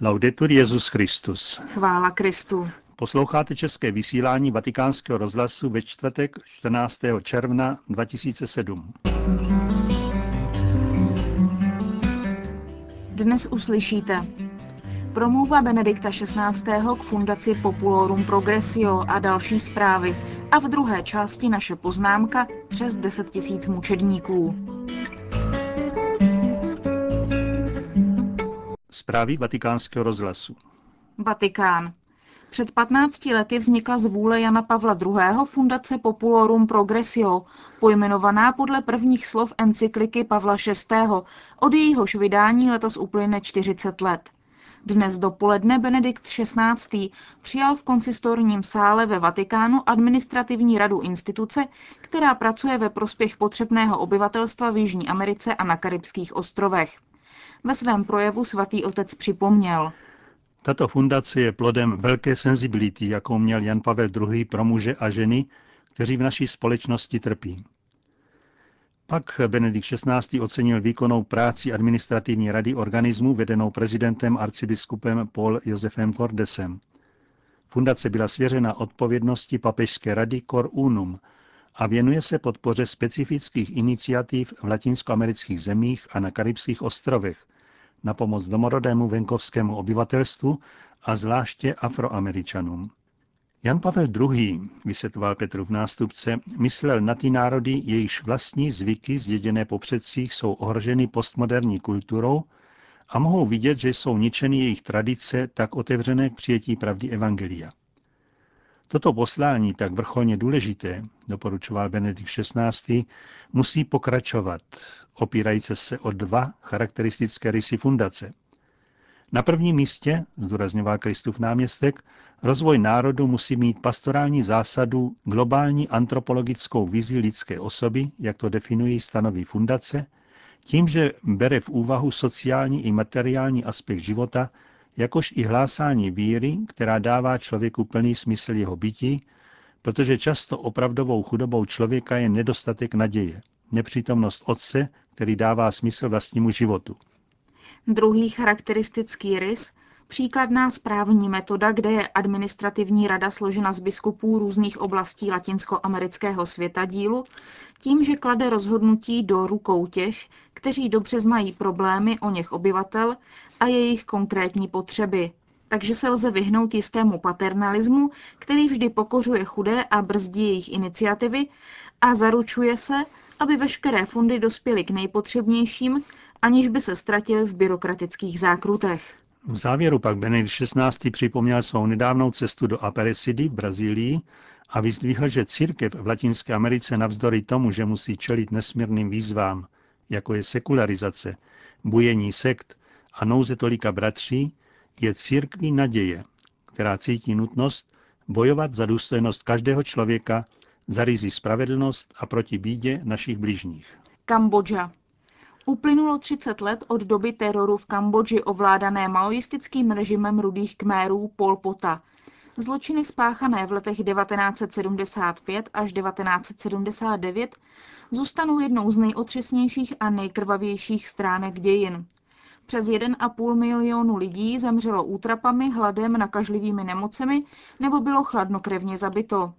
Laudetur Jezus Christus. Chvála Kristu. Posloucháte české vysílání Vatikánského rozhlasu ve čtvrtek 14. června 2007. Dnes uslyšíte promluva Benedikta XVI. k fundaci Populorum Progressio a další zprávy a v druhé části naše poznámka přes 10 tisíc mučedníků. Zprávy vatikánského rozhlasu. Vatikán. Před 15 lety vznikla z vůle Jana Pavla II. fundace Populorum Progressio, pojmenovaná podle prvních slov encykliky Pavla VI. Od jejíhož vydání letos uplyne 40 let. Dnes dopoledne Benedikt XVI. přijal v konsistorním sále ve Vatikánu administrativní radu instituce, která pracuje ve prospěch potřebného obyvatelstva v Jižní Americe a na Karibských ostrovech. Ve svém projevu svatý otec připomněl. Tato fundace je plodem velké senzibility, jakou měl Jan Pavel II. pro muže a ženy, kteří v naší společnosti trpí. Pak Benedikt XVI. ocenil výkonnou práci administrativní rady organismu vedenou prezidentem arcibiskupem Paul Josefem Cordesem. Fundace byla svěřena odpovědnosti papežské rady Cor Unum a věnuje se podpoře specifických iniciativ v latinskoamerických zemích a na karibských ostrovech na pomoc domorodému venkovskému obyvatelstvu a zvláště afroameričanům. Jan Pavel II., vysvětloval Petrův nástupce, myslel na ty národy, jejichž vlastní zvyky zděděné po předcích jsou ohroženy postmoderní kulturou a mohou vidět, že jsou ničeny jejich tradice tak otevřené k přijetí pravdy Evangelia. Toto poslání, tak vrcholně důležité, doporučoval Benedikt XVI., musí pokračovat, opírající se o dva charakteristické rysy fundace. Na prvním místě, zdůrazňoval Kristův náměstek, rozvoj národu musí mít pastorální zásadu globální antropologickou vizi lidské osoby, jak to definují stanoví fundace, tím, že bere v úvahu sociální i materiální aspekt života jakož i hlásání víry, která dává člověku plný smysl jeho bytí, protože často opravdovou chudobou člověka je nedostatek naděje, nepřítomnost Otce, který dává smysl vlastnímu životu. Druhý charakteristický rys Příkladná správní metoda, kde je administrativní rada složena z biskupů různých oblastí latinskoamerického světa dílu, tím, že klade rozhodnutí do rukou těch, kteří dobře znají problémy o něch obyvatel a jejich konkrétní potřeby. Takže se lze vyhnout jistému paternalismu, který vždy pokořuje chudé a brzdí jejich iniciativy a zaručuje se, aby veškeré fondy dospěly k nejpotřebnějším, aniž by se ztratily v byrokratických zákrutech. V závěru pak Benedikt XVI. připomněl svou nedávnou cestu do Aparecidy v Brazílii a vyzdvihl, že církev v Latinské Americe navzdory tomu, že musí čelit nesmírným výzvám, jako je sekularizace, bujení sekt a nouze tolika bratří, je církví naděje, která cítí nutnost bojovat za důstojnost každého člověka, za rizí spravedlnost a proti bídě našich blížních. Kambodža. Uplynulo 30 let od doby teroru v Kambodži ovládané maoistickým režimem rudých kmérů Pol Pota. Zločiny spáchané v letech 1975 až 1979 zůstanou jednou z nejotřesnějších a nejkrvavějších stránek dějin. Přes 1,5 milionu lidí zemřelo útrapami, hladem, nakažlivými nemocemi nebo bylo chladnokrevně zabito.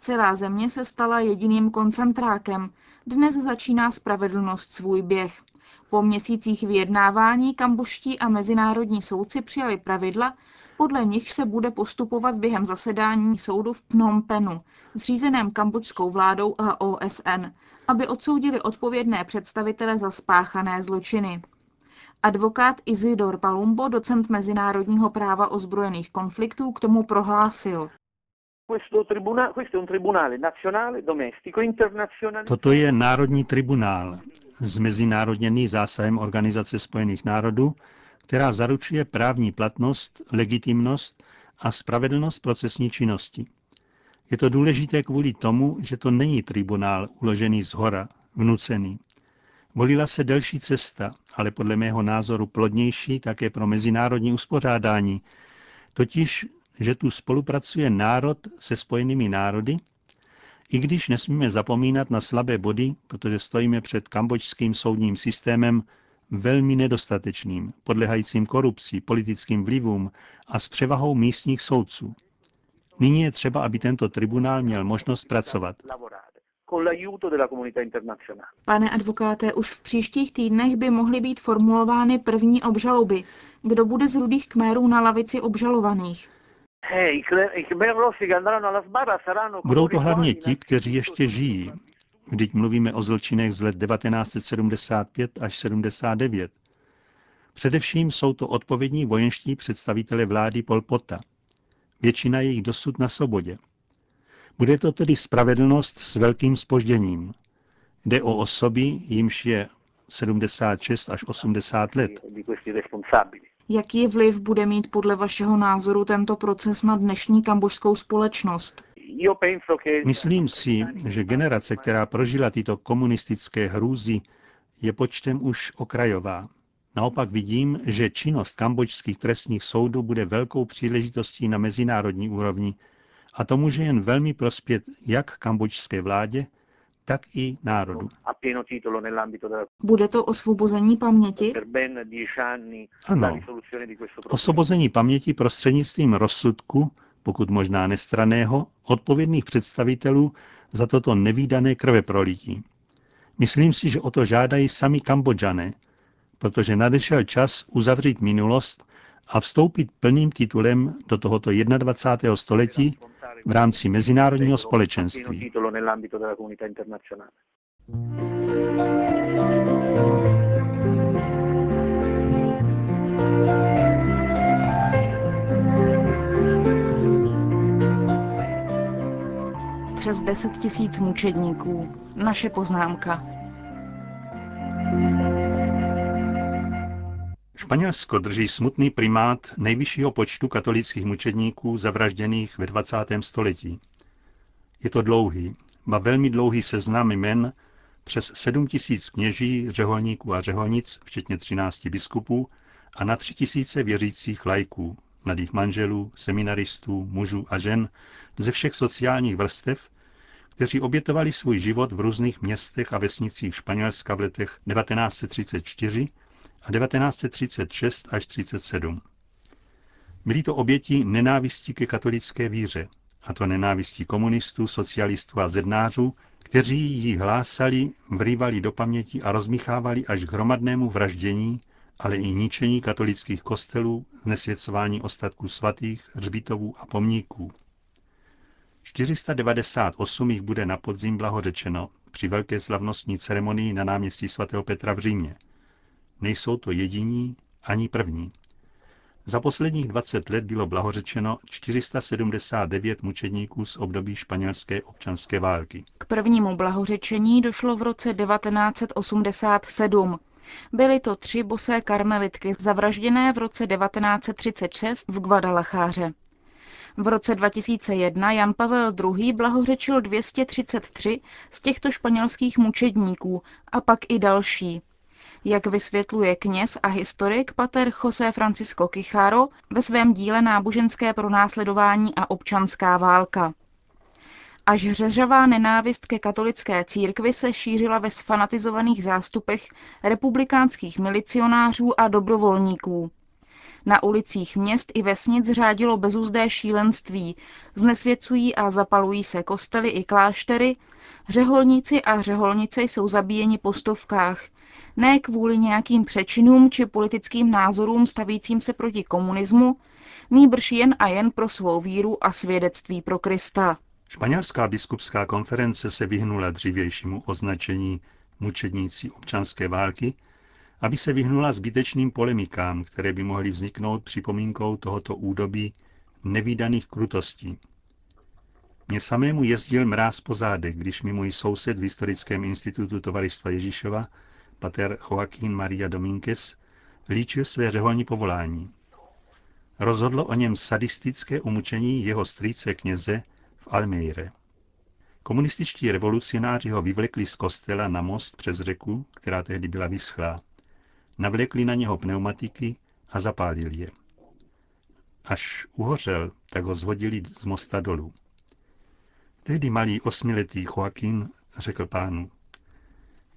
Celá země se stala jediným koncentrákem. Dnes začíná spravedlnost svůj běh. Po měsících vyjednávání kamboští a mezinárodní soudci přijali pravidla, podle nich se bude postupovat během zasedání soudu v Phnom Penhu, zřízeném kambočskou vládou a OSN, aby odsoudili odpovědné představitele za spáchané zločiny. Advokát Isidor Palumbo, docent mezinárodního práva ozbrojených konfliktů, k tomu prohlásil. Toto je Národní tribunál, zmezinárodněný zásahem Organizace spojených národů, která zaručuje právní platnost, legitimnost a spravedlnost procesní činnosti. Je to důležité kvůli tomu, že to není tribunál uložený z hora, vnucený. Volila se delší cesta, ale podle mého názoru plodnější také pro mezinárodní uspořádání, totiž že tu spolupracuje národ se spojenými národy, i když nesmíme zapomínat na slabé body, protože stojíme před kambočským soudním systémem velmi nedostatečným, podlehajícím korupci, politickým vlivům a s převahou místních soudců. Nyní je třeba, aby tento tribunál měl možnost pracovat. Pane advokáte, už v příštích týdnech by mohly být formulovány první obžaloby. Kdo bude z rudých kmérů na lavici obžalovaných? Budou to hlavně ti, kteří ještě žijí. Vždyť mluvíme o zločinech z let 1975 až 79. Především jsou to odpovědní vojenští představitelé vlády Polpota. Většina jejich dosud na svobodě. Bude to tedy spravedlnost s velkým spožděním. Jde o osoby, jimž je 76 až 80 let. Jaký vliv bude mít podle vašeho názoru tento proces na dnešní kambožskou společnost? Myslím si, že generace, která prožila tyto komunistické hrůzy, je počtem už okrajová. Naopak vidím, že činnost kambočských trestních soudů bude velkou příležitostí na mezinárodní úrovni a to může jen velmi prospět jak kambočské vládě, tak i národu. Bude to osvobození paměti? Ano. Osvobození paměti prostřednictvím rozsudku, pokud možná nestraného, odpovědných představitelů za toto nevýdané krve prolití. Myslím si, že o to žádají sami Kambodžané, protože nadešel čas uzavřít minulost a vstoupit plným titulem do tohoto 21. století v rámci mezinárodního společenství. Přes 10 tisíc mučedníků. Naše poznámka. Španělsko drží smutný primát nejvyššího počtu katolických mučedníků zavražděných ve 20. století. Je to dlouhý, ba velmi dlouhý seznam jmen přes 7 tisíc kněží, řeholníků a řeholnic, včetně 13 biskupů, a na 3 tisíce věřících lajků, mladých manželů, seminaristů, mužů a žen ze všech sociálních vrstev, kteří obětovali svůj život v různých městech a vesnicích Španělska v letech 1934 a 1936 až 37. Byly to oběti nenávistí ke katolické víře, a to nenávistí komunistů, socialistů a zednářů, kteří ji hlásali, vrývali do paměti a rozmíchávali až k hromadnému vraždění, ale i ničení katolických kostelů, znesvěcování ostatků svatých, hřbitovů a pomníků. 498 jich bude na podzim blahořečeno při velké slavnostní ceremonii na náměstí svatého Petra v Římě – Nejsou to jediní ani první. Za posledních 20 let bylo blahořečeno 479 mučedníků z období španělské občanské války. K prvnímu blahořečení došlo v roce 1987. Byly to tři bosé karmelitky zavražděné v roce 1936 v Guadalacháře. V roce 2001 Jan Pavel II. blahořečil 233 z těchto španělských mučedníků a pak i další. Jak vysvětluje kněz a historik pater José Francisco Kicharo ve svém díle Náboženské pronásledování a občanská válka. Až řeřavá nenávist ke katolické církvi se šířila ve sfanatizovaných zástupech republikánských milicionářů a dobrovolníků. Na ulicích měst i vesnic řádilo bezúzdé šílenství, znesvěcují a zapalují se kostely i kláštery, řeholníci a řeholnice jsou zabíjeni po stovkách, ne kvůli nějakým přečinům či politickým názorům stavícím se proti komunismu, nýbrž jen a jen pro svou víru a svědectví pro Krista. Španělská biskupská konference se vyhnula dřívějšímu označení mučedníci občanské války, aby se vyhnula zbytečným polemikám, které by mohly vzniknout připomínkou tohoto údobí nevýdaných krutostí. Mně samému jezdil mráz po zádech, když mi můj soused v Historickém institutu Tovaristva Ježíšova pater Joaquín Maria Dominguez, líčil své řeholní povolání. Rozhodlo o něm sadistické umučení jeho strýce kněze v Almeire. Komunističtí revolucionáři ho vyvlekli z kostela na most přes řeku, která tehdy byla vyschlá. Navlekli na něho pneumatiky a zapálili je. Až uhořel, tak ho zhodili z mosta dolů. Tehdy malý osmiletý Joaquín řekl pánu,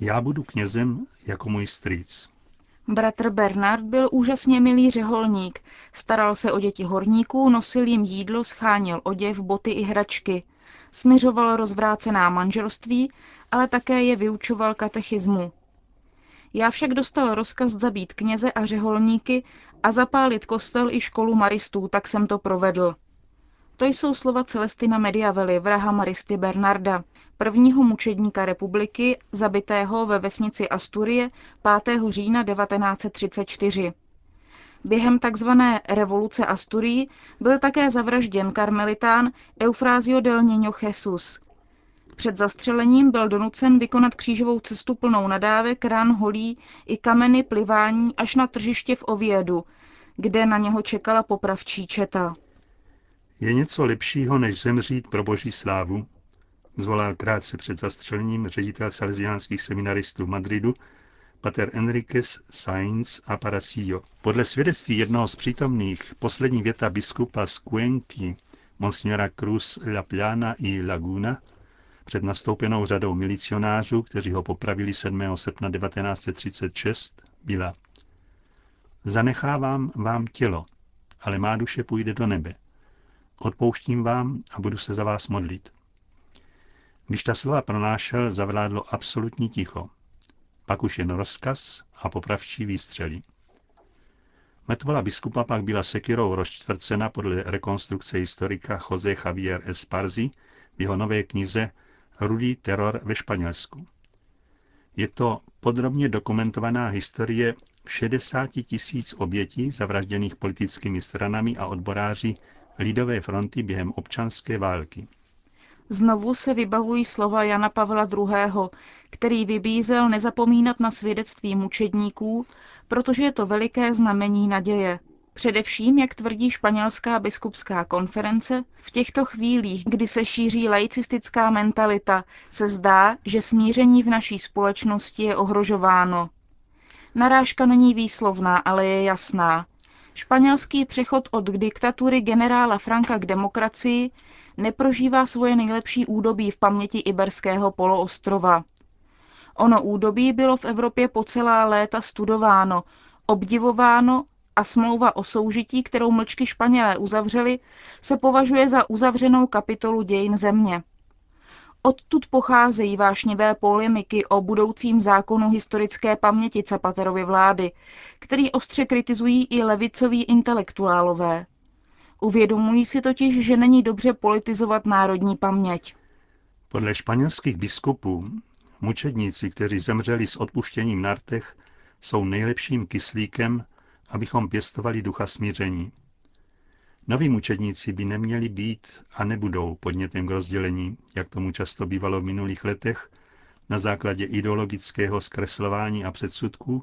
já budu knězem jako můj strýc. Bratr Bernard byl úžasně milý řeholník. Staral se o děti horníků, nosil jim jídlo, scháněl oděv, boty i hračky. Směřoval rozvrácená manželství, ale také je vyučoval katechismu. Já však dostal rozkaz zabít kněze a řeholníky a zapálit kostel i školu maristů, tak jsem to provedl. To jsou slova Celestina Mediavely, vraha Maristy Bernarda, prvního mučedníka republiky, zabitého ve vesnici Asturie 5. října 1934. Během tzv. revoluce Asturii byl také zavražděn karmelitán Eufrázio del Niño Jesus. Před zastřelením byl donucen vykonat křížovou cestu plnou nadávek, ran, holí i kameny plivání až na tržiště v Oviedu, kde na něho čekala popravčí četa. Je něco lepšího, než zemřít pro boží slávu? Zvolal krátce před zastřelením ředitel salesiánských seminaristů v Madridu, pater Enriquez Sainz a Parasillo. Podle svědectví jednoho z přítomných poslední věta biskupa z Cuenky, monsignora Cruz La Plana i Laguna, před nastoupenou řadou milicionářů, kteří ho popravili 7. srpna 1936, byla Zanechávám vám tělo, ale má duše půjde do nebe. Odpouštím vám a budu se za vás modlit. Když ta slova pronášel, zavládlo absolutní ticho. Pak už jen rozkaz a popravčí výstřely. Metvola biskupa pak byla sekirou rozčtvrcena podle rekonstrukce historika Jose Javier Esparzi v jeho nové knize Rudý teror ve Španělsku. Je to podrobně dokumentovaná historie 60 tisíc obětí zavražděných politickými stranami a odboráři Lidové fronty během občanské války. Znovu se vybavují slova Jana Pavla II., který vybízel nezapomínat na svědectví mučedníků, protože je to veliké znamení naděje. Především, jak tvrdí španělská biskupská konference, v těchto chvílích, kdy se šíří laicistická mentalita, se zdá, že smíření v naší společnosti je ohrožováno. Narážka není výslovná, ale je jasná. Španělský přechod od diktatury generála Franka k demokracii neprožívá svoje nejlepší údobí v paměti Iberského poloostrova. Ono údobí bylo v Evropě po celá léta studováno, obdivováno a smlouva o soužití, kterou mlčky Španělé uzavřeli, se považuje za uzavřenou kapitolu dějin země. Odtud pocházejí vášnivé polemiky o budoucím zákonu historické paměti Zapaterovy vlády, který ostře kritizují i levicoví intelektuálové. Uvědomují si totiž, že není dobře politizovat národní paměť. Podle španělských biskupů mučedníci, kteří zemřeli s odpuštěním na rtech, jsou nejlepším kyslíkem, abychom pěstovali ducha smíření. Noví mučedníci by neměli být a nebudou podnětem k rozdělení, jak tomu často bývalo v minulých letech, na základě ideologického zkreslování a předsudků,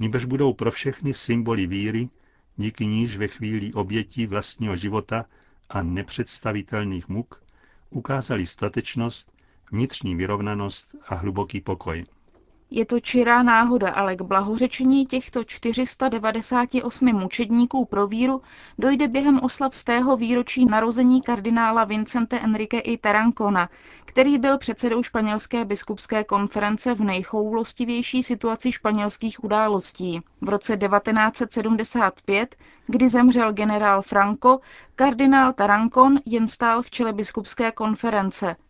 níbrž budou pro všechny symboly víry, díky níž ve chvíli obětí vlastního života a nepředstavitelných muk ukázali statečnost, vnitřní vyrovnanost a hluboký pokoj. Je to čirá náhoda, ale k blahořečení těchto 498 mučedníků pro víru dojde během oslav z tého výročí narození kardinála Vincente Enrique i Tarancona, který byl předsedou španělské biskupské konference v nejchoulostivější situaci španělských událostí. V roce 1975, kdy zemřel generál Franco, kardinál Tarancon jen stál v čele biskupské konference –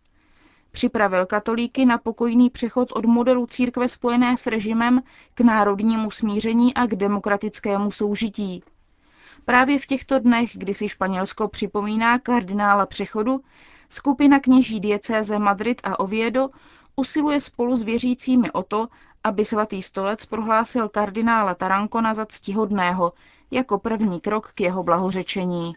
Připravil katolíky na pokojný přechod od modelu církve spojené s režimem k národnímu smíření a k demokratickému soužití. Právě v těchto dnech, kdy si Španělsko připomíná kardinála přechodu, skupina kněží diecéze Madrid a Oviedo usiluje spolu s věřícími o to, aby svatý stolec prohlásil kardinála Tarankona za ctihodného, jako první krok k jeho blahořečení.